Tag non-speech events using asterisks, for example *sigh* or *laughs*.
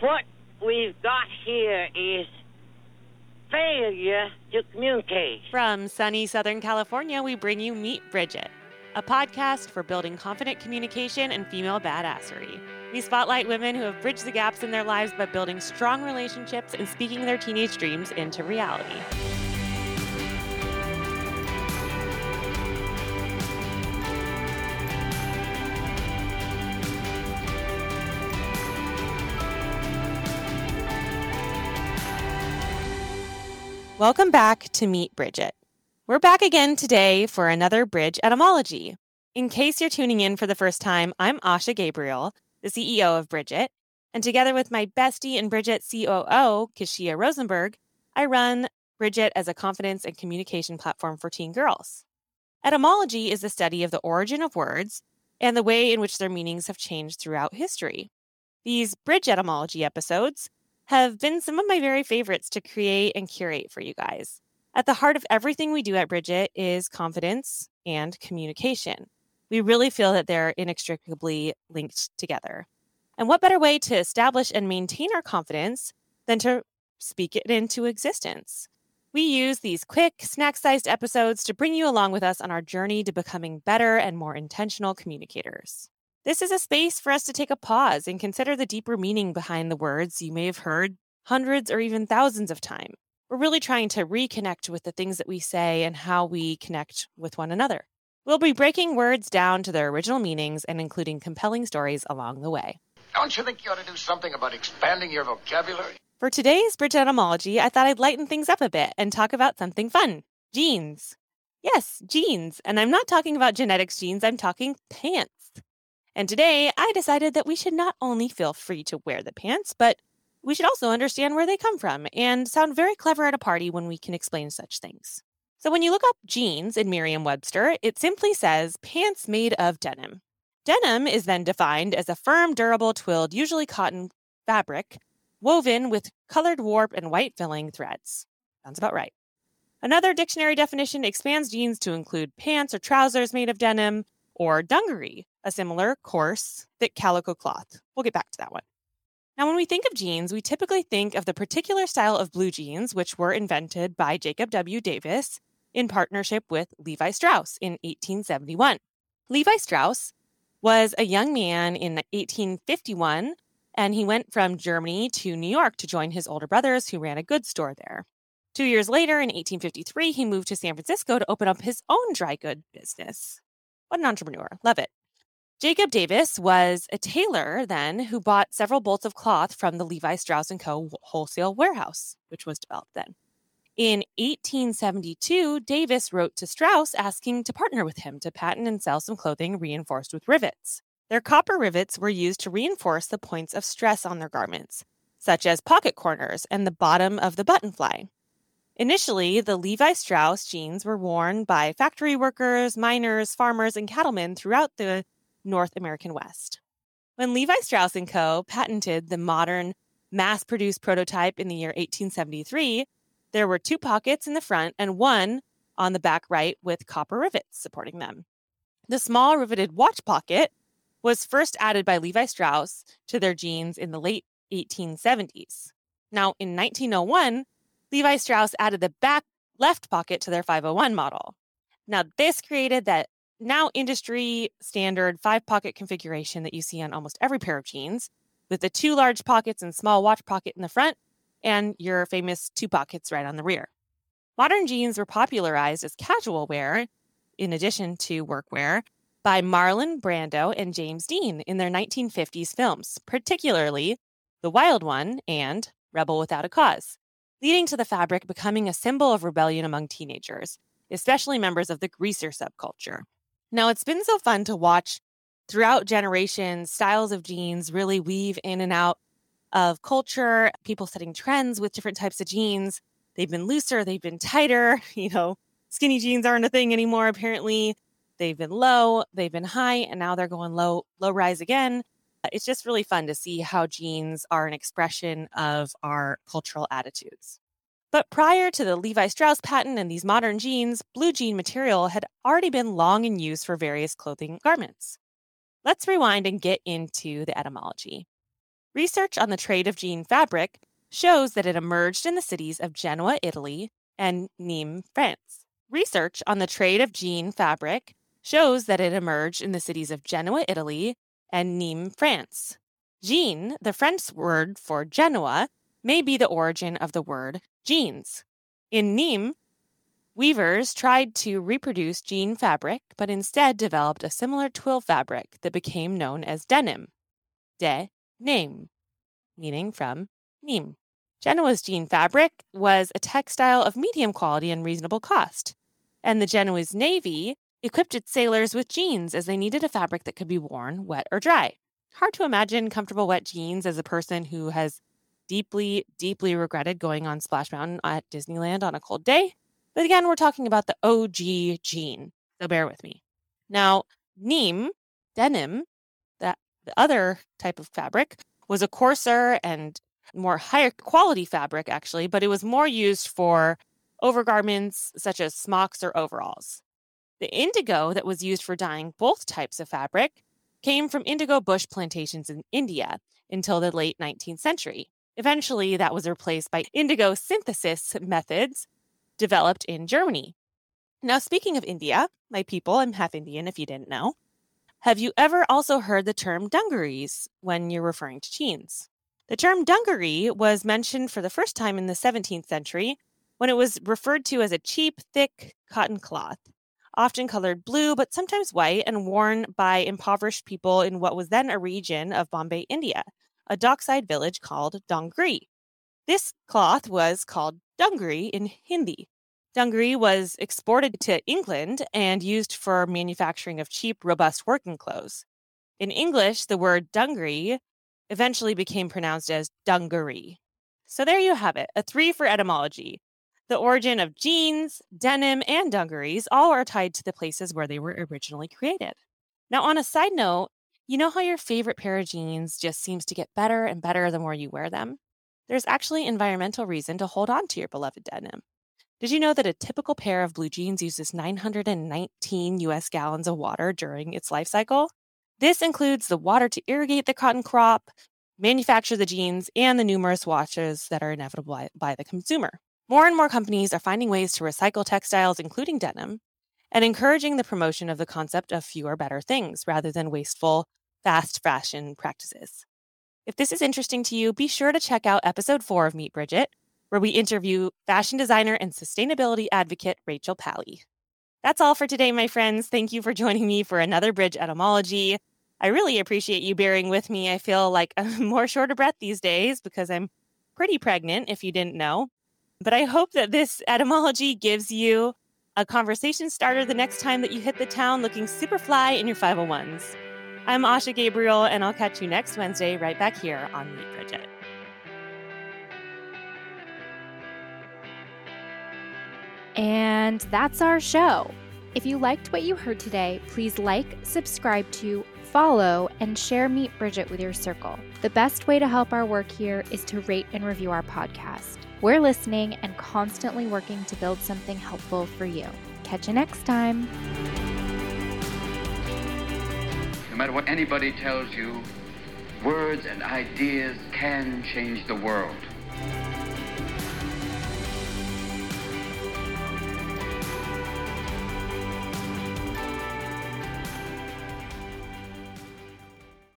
What we've got here is failure to communicate. From sunny Southern California, we bring you Meet Bridget, a podcast for building confident communication and female badassery. We spotlight women who have bridged the gaps in their lives by building strong relationships and speaking their teenage dreams into reality. Welcome back to Meet Bridget. We're back again today for another bridge etymology. In case you're tuning in for the first time, I'm Asha Gabriel, the CEO of Bridget, and together with my bestie and Bridget COO, Kashia Rosenberg, I run Bridget as a confidence and communication platform for teen girls. Etymology is the study of the origin of words and the way in which their meanings have changed throughout history. These bridge etymology episodes have been some of my very favorites to create and curate for you guys. At the heart of everything we do at Bridget is confidence and communication. We really feel that they're inextricably linked together. And what better way to establish and maintain our confidence than to speak it into existence? We use these quick, snack sized episodes to bring you along with us on our journey to becoming better and more intentional communicators. This is a space for us to take a pause and consider the deeper meaning behind the words you may have heard hundreds or even thousands of times. We're really trying to reconnect with the things that we say and how we connect with one another. We'll be breaking words down to their original meanings and including compelling stories along the way. Don't you think you ought to do something about expanding your vocabulary? For today's bridge etymology, I thought I'd lighten things up a bit and talk about something fun jeans. Yes, jeans. And I'm not talking about genetics jeans, I'm talking pants. And today I decided that we should not only feel free to wear the pants, but we should also understand where they come from and sound very clever at a party when we can explain such things. So when you look up jeans in Merriam Webster, it simply says pants made of denim. Denim is then defined as a firm, durable, twilled, usually cotton fabric, woven with colored warp and white filling threads. Sounds about right. Another dictionary definition expands jeans to include pants or trousers made of denim, or dungaree, a similar, coarse, thick calico cloth. We'll get back to that one. Now, when we think of jeans, we typically think of the particular style of blue jeans, which were invented by Jacob W. Davis in partnership with Levi Strauss in 1871. Levi Strauss was a young man in 1851, and he went from Germany to New York to join his older brothers who ran a goods store there. Two years later, in 1853, he moved to San Francisco to open up his own dry goods business. What an entrepreneur. Love it. Jacob Davis was a tailor then who bought several bolts of cloth from the Levi Strauss & Co. wholesale warehouse, which was developed then. In 1872, Davis wrote to Strauss asking to partner with him to patent and sell some clothing reinforced with rivets. Their copper rivets were used to reinforce the points of stress on their garments, such as pocket corners and the bottom of the button fly. Initially, the Levi Strauss jeans were worn by factory workers, miners, farmers, and cattlemen throughout the North American West. When Levi Strauss & Co. patented the modern mass-produced prototype in the year 1873, there were two pockets in the front and one on the back right with copper rivets supporting them. The small riveted watch pocket was first added by Levi Strauss to their jeans in the late 1870s. Now, in 1901, Levi Strauss added the back left pocket to their 501 model. Now, this created that now industry standard five pocket configuration that you see on almost every pair of jeans, with the two large pockets and small watch pocket in the front, and your famous two pockets right on the rear. Modern jeans were popularized as casual wear, in addition to workwear, by Marlon Brando and James Dean in their 1950s films, particularly The Wild One and Rebel Without a Cause leading to the fabric becoming a symbol of rebellion among teenagers, especially members of the greaser subculture. Now, it's been so fun to watch throughout generations styles of jeans really weave in and out of culture, people setting trends with different types of jeans. They've been looser, they've been tighter, *laughs* you know, skinny jeans aren't a thing anymore apparently. They've been low, they've been high, and now they're going low low rise again Uh, it's just really fun to see how jeans are an expression of our cultural attitudes. But prior to the Levi Strauss patent and these modern jeans, blue jean material had already been long in use for various clothing garments. Let's rewind and get into the etymology. Research on the trade of jean fabric shows that it emerged in the cities of Genoa, Italy, and Nîmes, France. Research on the trade of jean fabric shows that it emerged in the cities of Genoa, Italy, and Nîmes, France. Jean, the French word for Genoa, may be the origin of the word jeans. In Nîmes, weavers tried to reproduce jean fabric, but instead developed a similar twill fabric that became known as denim. De Nîmes, meaning from Nîmes. Genoa's jean fabric was a textile of medium quality and reasonable cost, and the Genoese navy equipped its sailors with jeans as they needed a fabric that could be worn wet or dry. Hard to imagine comfortable wet jeans as a person who has deeply, deeply regretted going on Splash Mountain at Disneyland on a cold day. But again, we're talking about the OG jean, so bear with me. Now, Nîmes, denim, that the other type of fabric, was a coarser and more higher quality fabric, actually, but it was more used for overgarments such as smocks or overalls. The indigo that was used for dyeing both types of fabric came from indigo bush plantations in India until the late 19th century. Eventually, that was replaced by indigo synthesis methods developed in Germany. Now, speaking of India, my people, I'm half Indian if you didn't know. Have you ever also heard the term dungarees when you're referring to jeans? The term dungaree was mentioned for the first time in the 17th century when it was referred to as a cheap, thick cotton cloth often colored blue, but sometimes white, and worn by impoverished people in what was then a region of Bombay, India, a dockside village called Dongri. This cloth was called Dungri in Hindi. Dungaree was exported to England and used for manufacturing of cheap, robust working clothes. In English, the word dungri eventually became pronounced as dungaree. So there you have it, a three for etymology. The origin of jeans, denim, and dungarees all are tied to the places where they were originally created. Now, on a side note, you know how your favorite pair of jeans just seems to get better and better the more you wear them? There's actually environmental reason to hold on to your beloved denim. Did you know that a typical pair of blue jeans uses 919 US gallons of water during its life cycle? This includes the water to irrigate the cotton crop, manufacture the jeans, and the numerous washes that are inevitable by, by the consumer. More and more companies are finding ways to recycle textiles, including denim, and encouraging the promotion of the concept of fewer better things rather than wasteful, fast fashion practices. If this is interesting to you, be sure to check out episode four of Meet Bridget, where we interview fashion designer and sustainability advocate Rachel Pally. That's all for today, my friends. Thank you for joining me for another bridge etymology. I really appreciate you bearing with me. I feel like *laughs* I'm more short of breath these days because I'm pretty pregnant, if you didn't know. But I hope that this etymology gives you a conversation starter the next time that you hit the town looking super fly in your 501s. I'm Asha Gabriel, and I'll catch you next Wednesday right back here on Meet Bridget. And that's our show. If you liked what you heard today, please like, subscribe to, follow, and share Meet Bridget with your circle. The best way to help our work here is to rate and review our podcast. We're listening and constantly working to build something helpful for you. Catch you next time. No matter what anybody tells you, words and ideas can change the world.